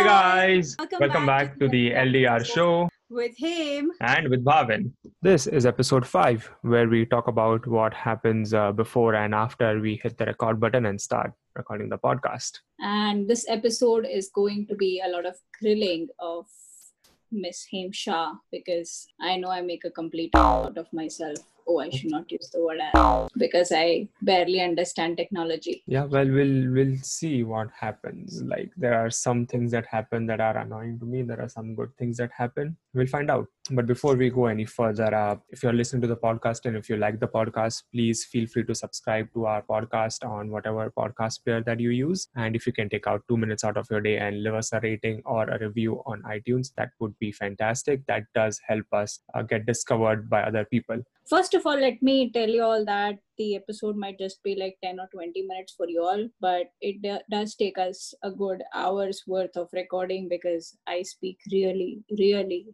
Hey guys, Welcome welcome, back back, to to the LDR show with Hem. and with Bhavin. This is episode 5, where we talk about what happens uh, before and after we hit the record button and start recording the podcast. And this episode is going to be a lot of grilling of Miss Hem Shah because I know I make a complete out of myself. Oh, I should not use the word "I," because I barely understand technology. Yeah, well, we'll we'll see what happens. Like there are some things that happen that are annoying to me. There are some good things that happen. We'll find out. But before we go any further, uh, if you're listening to the podcast and if you like the podcast, please feel free to subscribe to our podcast on whatever podcast player that you use. And if you can take out two minutes out of your day and leave us a rating or a review on iTunes, that would be fantastic. That does help us uh, get discovered by other people. First of all, let me tell you all that the episode might just be like 10 or 20 minutes for you all, but it do- does take us a good hour's worth of recording because I speak really, really,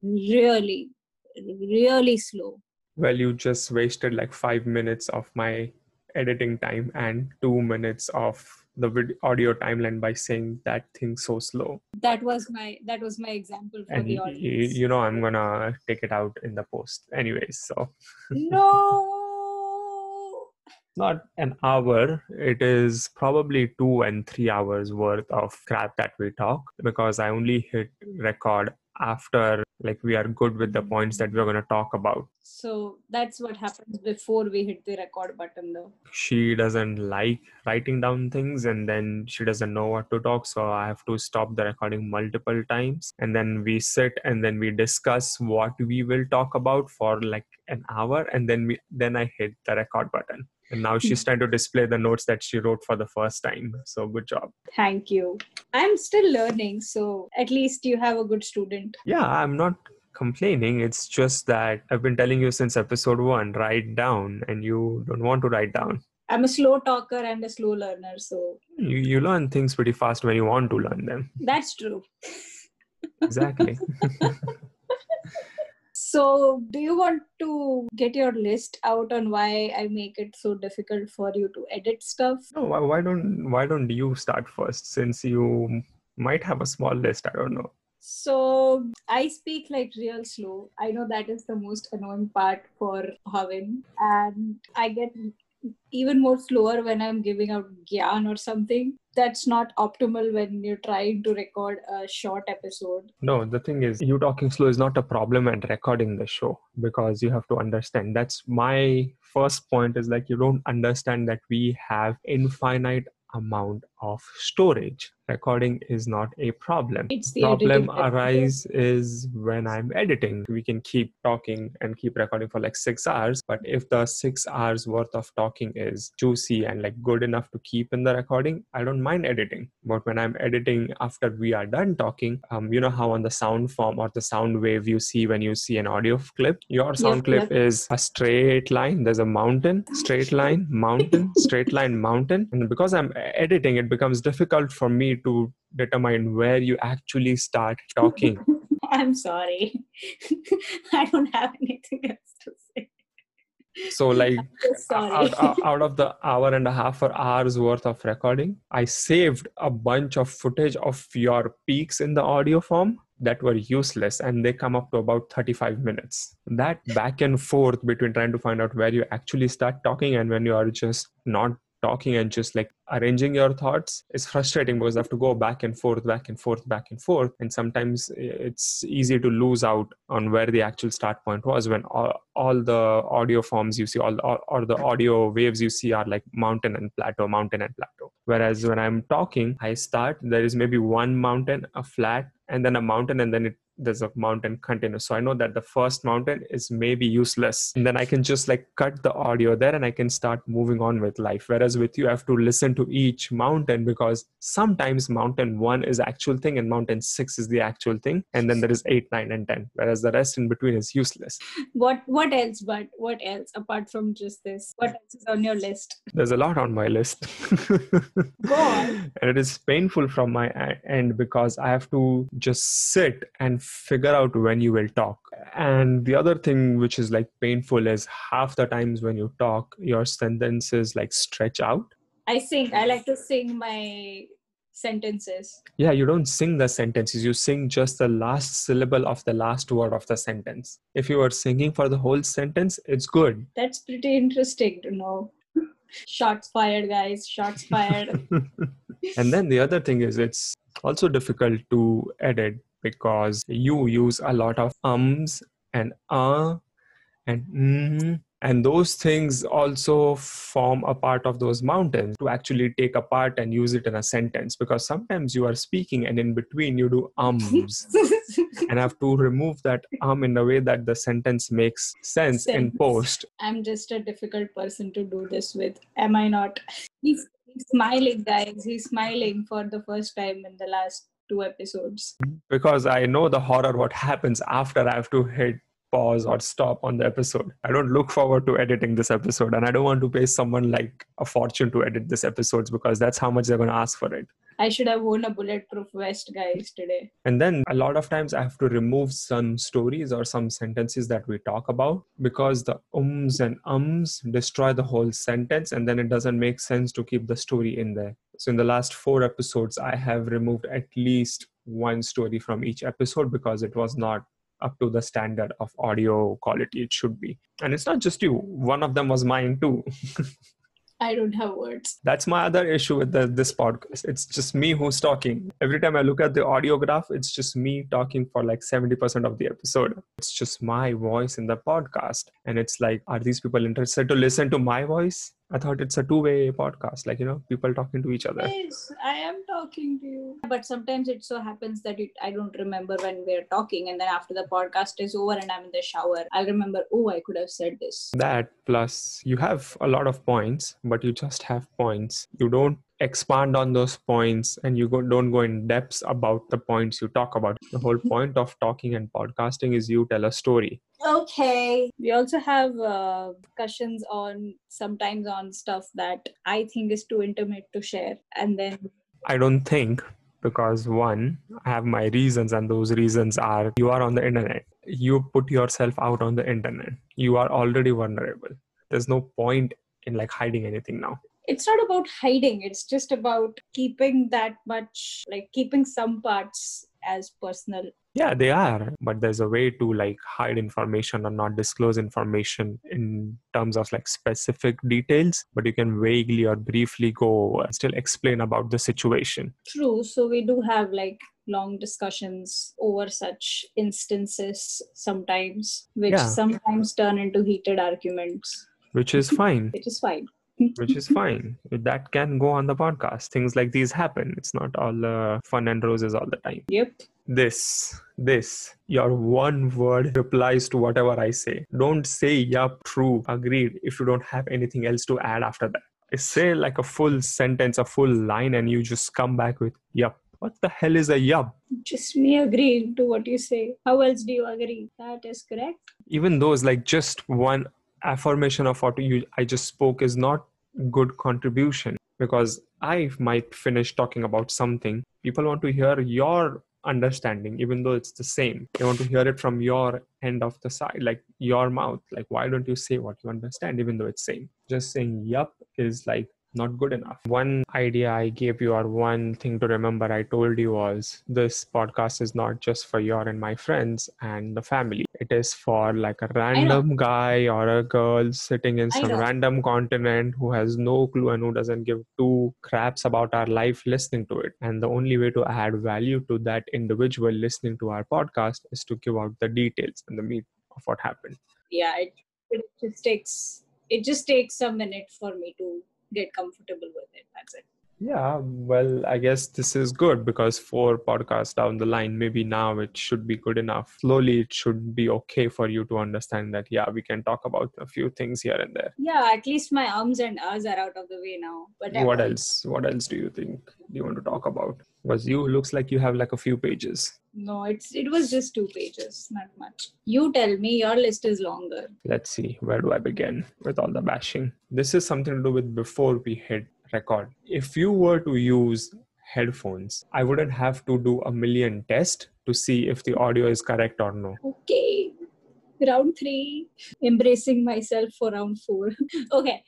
really, really slow. Well, you just wasted like five minutes of my editing time and two minutes of the vid- audio timeline by saying that thing so slow. That was my that was my example for And the y- y- you know, I'm gonna take it out in the post, anyways. So no. not an hour. It is probably two and three hours worth of crap that we talk because I only hit record after like we are good with the mm-hmm. points that we're gonna talk about. So that's what happens before we hit the record button though. she doesn't like writing down things and then she doesn't know what to talk so i have to stop the recording multiple times and then we sit and then we discuss what we will talk about for like an hour and then we then i hit the record button and now she's trying to display the notes that she wrote for the first time. So good job. Thank you. I'm still learning, so at least you have a good student. yeah i'm not complaining. It's just that i've been telling you since episode 1 write down and you don't want to write down. I'm a slow talker and a slow learner, so. You, you learn things pretty fast when you want to learn them. That's true. exactly So, do you want to get your list out on why I make it so difficult for you to edit stuff? No, why, don't why don't you start first since you might have a small list? I don't know. So, I speak like real slow. I know that is the most annoying part for Bhavin, and I get even more slower when I'm giving out gyan or something. That's not optimal when you're trying to record a short episode. No, the thing is, you talking slow is not a problem and recording the show because you have to understand. That's my first point. Is like you don't understand that we have infinite amount of storage. Recording is not a problem. It's the problem arise is when i'm editing. We can keep talking and keep recording for like six hours but if the six hours worth of talking is juicy and like good enough to keep in the recording i don't mind editing. But when i'm editing after we are done talking um, you know how on the sound form or the sound wave you see when you see an audio clip? Your sound Yep, clip yep. is a straight line. There's a mountain straight line mountain straight line mountain. And because i'm editing it becomes difficult for me to determine where you actually start talking I'm sorry. I don't have anything else to say. so like out, out of the hour and a half or hours worth of recording i saved a bunch of footage of your peaks in the audio form that were useless and they come up to about 35 minutes that back and forth between trying to find out where you actually start talking and when you are just not talking and just like arranging your thoughts is frustrating because I have to go back and forth, back and forth, back and forth. And sometimes it's easy to lose out on where the actual start point was when all, all the audio forms you see, all, all or the audio waves you see are like mountain and plateau, mountain and plateau. Whereas when I'm talking, I start, there is maybe one mountain, a flat, and then a mountain, and then it there's a mountain continuous. So I know that the first mountain is maybe useless. And then I can just like cut the audio there and I can start moving on with life. Whereas with you, I have to listen to each mountain because sometimes mountain one is actual thing and mountain six is the actual thing. And then there is eight, nine, and 10. Whereas the rest in between is useless. what what else but what else apart from just this what else is on your list There's a lot on my list. Go on. and it is painful from my end because I have to just sit and figure out when you will talk. And the other thing which is like painful is half the times when you talk, your sentences like stretch out. i sing i like to sing my sentences. Yeah, you don't sing the sentences, you sing just the last syllable of the last word of the sentence. If you were singing for the whole sentence, it's good. That's pretty interesting to know. Shots fired, guys. Shots fired. and then the other thing is, it's also difficult to edit because you use a lot of ums and uh and mm, and those things also form a part of those mountains to actually take apart and use it in a sentence because sometimes you are speaking and in between you do ums. And have to remove that um in a way that the sentence makes sense, sense. in post. I'm just a difficult person to do this with am i not? He's, he's smiling guys. He's smiling for the first time in the last two episodes. Because i know the horror what happens after i have to hit pause or stop on the episode. I don't look forward to editing this episode and I don't want to pay someone like a fortune to edit this episodes because that's how much they're going to ask for it. I should have worn a bulletproof vest, guys, today. And then a lot of times I have to remove some stories or some sentences that we talk about because the ums and ums destroy the whole sentence and then it doesn't make sense to keep the story in there. So in the last four episodes, I have removed at least one story from each episode because it was not up to the standard of audio quality it should be. And it's not just you, one of them was mine too. I don't have words. That's my other issue with the, this podcast. It's just me who's talking. Every time I look at the audio graph, it's just me talking for like 70% of the episode. It's just my voice in the podcast. And it's like, are these people interested to listen to my voice? I thought it's a two way podcast, like, you know, people talking to each other. Yes, I am talking to you. But sometimes it so happens that it, I don't remember when we're talking. And then after the podcast is over and I'm in the shower, I'll remember, oh, I could have said this. That plus you have a lot of points, but you just have points. You don't expand on those points and you go, don't go in depths about the points you talk about. The whole point of talking and podcasting is you tell a story. Okay. We also have uh, discussions on sometimes on stuff that I think is too intimate to share. And then I don't think because one, I have my reasons, and those reasons are you are on the internet. You put yourself out on the internet. You are already vulnerable. There's no point in like hiding anything now it's not about hiding it's just about keeping that much like keeping some parts as personal. Yeah they are but there's a way to like hide information or not disclose information in terms of like specific details but you can vaguely or briefly go and still explain about the situation. True so we do have like long discussions over such instances sometimes which yeah. sometimes turn into heated arguments. Which is fine. Which is fine which is fine. That can go on the podcast. Things like these happen. It's not all uh, fun and roses all the time. Yep. This, this, your one word replies to whatever I say. Don't say, yup, true, agreed, if you don't have anything else to add after that. I say like a full sentence, a full line, and you just come back with, yup. What the hell is a yup? Just me agreeing to what you say. How else do you agree? That is correct. Even those like just one affirmation of what you I just spoke is not good contribution because I might finish talking about something. People want to hear your understanding, even though it's the same. They want to hear it from your end of the side, like your mouth. Like, why don't you say what you understand, even though it's same? Just saying yup is like not good enough. One idea I gave you, or one thing to remember I told you was this podcast is not just for your and my friends and the family. It is for like a random guy or a girl sitting in some random continent who has no clue and who doesn't give two craps about our life listening to it. And the only way to add value to that individual listening to our podcast is to give out the details and the meat of what happened. Yeah, it, it just takes it just takes a minute for me to get comfortable with it. That's it. Yeah, well, I guess this is good because four podcasts down the line, maybe now it should be good enough. Slowly, it should be okay for you to understand that, yeah, we can talk about a few things here and there. Yeah, at least my ums and ahs are out of the way now. But what else? What else do you think do you want to talk about? Because you looks like you have like a few pages. No, it's it was just two pages, not much. You tell me your list is longer. Let's see, where do I begin with all the bashing? This is something to do with before we hit record. If you were to use headphones, I wouldn't have to do a million tests to see if the audio is correct or no. Okay. Round three, embracing myself for round four. okay.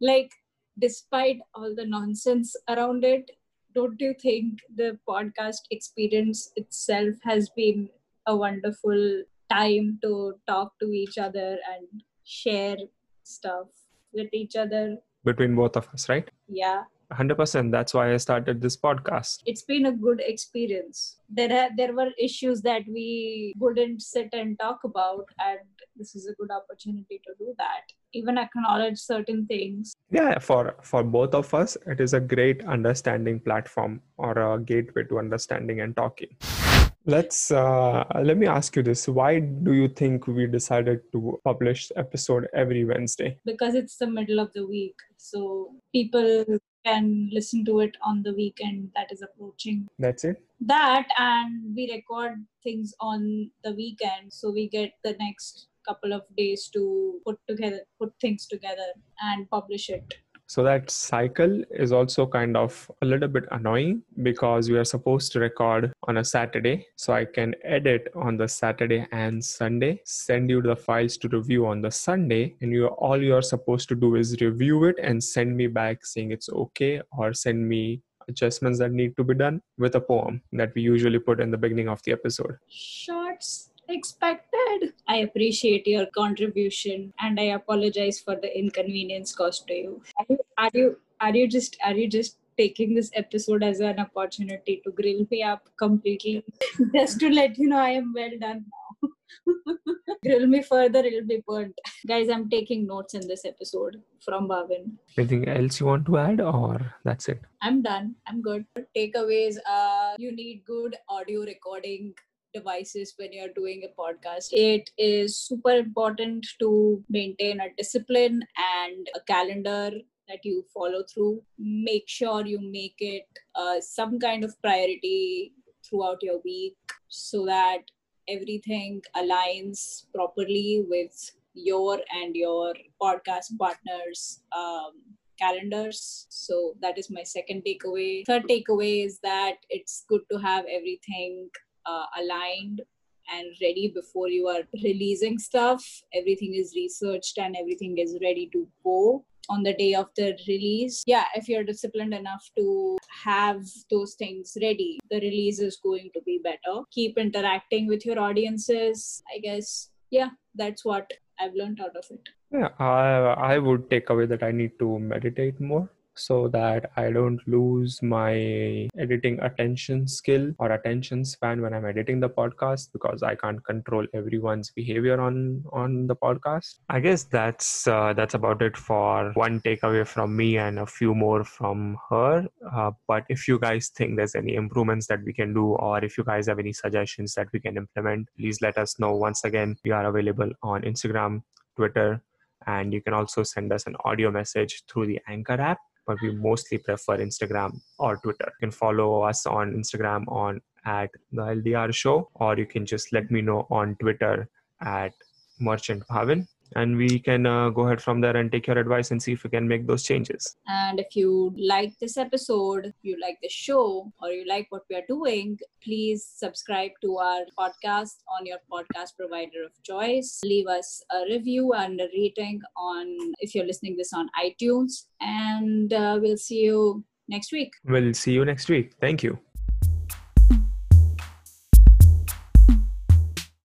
Like, despite all the nonsense around it, don't you think the podcast experience itself has been a wonderful time to talk to each other and share stuff with each other? Between both of us, right? Yeah. 100% that's why i started this podcast. It's been a good experience. There ha- there were issues that we wouldn't sit and talk about and this is a good opportunity to do that. Even acknowledge certain things. Yeah for for both of us it is a great understanding platform or a gateway to understanding and talking let's uh, let me ask you this why do you think we decided to publish episode every wednesday because it's the middle of the week so people can listen to it on the weekend that is approaching. That's it. That and we record things on the weekend, so we get the next couple of days to put together, put things together, and publish it. So that cycle is also kind of a little bit annoying because we are supposed to record on a Saturday. So I can edit on the Saturday and Sunday, send you the files to review on the Sunday, and you all you are supposed to do is review it and send me back saying it's okay or send me adjustments that need to be done with a poem that we usually put in the beginning of the episode. Shorts expected. I appreciate your contribution and I apologize for the inconvenience caused to you. Are you are you, just are you just taking this episode as an opportunity to grill me up completely just to let you know I am well done now. grill me further, it'll be burnt. Guys, I'm taking notes in this episode from Bhavin. Anything else you want to add, or that's it? I'm done. I'm good. Takeaways uh you need good audio recording devices when you're doing a podcast. It is super important to maintain a discipline and a calendar that you follow through. Make sure you make it uh, some kind of priority throughout your week so that everything aligns properly with your and your podcast partners um, calendars so that is my second takeaway third takeaway is that it's good to have everything uh, aligned and ready before you are releasing stuff. Everything is researched and everything is ready to go on the day of the release. Yeah, if you're disciplined enough to have those things ready, the release is going to be better. Keep interacting with your audiences. I guess, yeah, that's what I've learned out of it. Yeah, I, I would take away that I need to meditate more so that I don't lose my editing attention skill or attention span when I'm editing the podcast because I can't control everyone's behavior on on the podcast. I guess that's uh, that's about it for one takeaway from me and a few more from her. Uh, but if you guys think there's any improvements that we can do or if you guys have any suggestions that we can implement, please let us know. Once again, we are available on Instagram, Twitter, and you can also send us an audio message through the Anchor app but we mostly prefer Instagram or Twitter. You can follow us on Instagram on at the LDR show, or you can just let me know on Twitter at Merchant Bhavin and we can uh, go ahead from there and take your advice and see if we can make those changes. And if you like this episode, you like the show, or you like what we are doing, please subscribe to our podcast on your podcast provider of choice. Leave us a review and a rating on if you're listening this on iTunes, and uh, we'll see you next week. We'll see you next week. Thank you.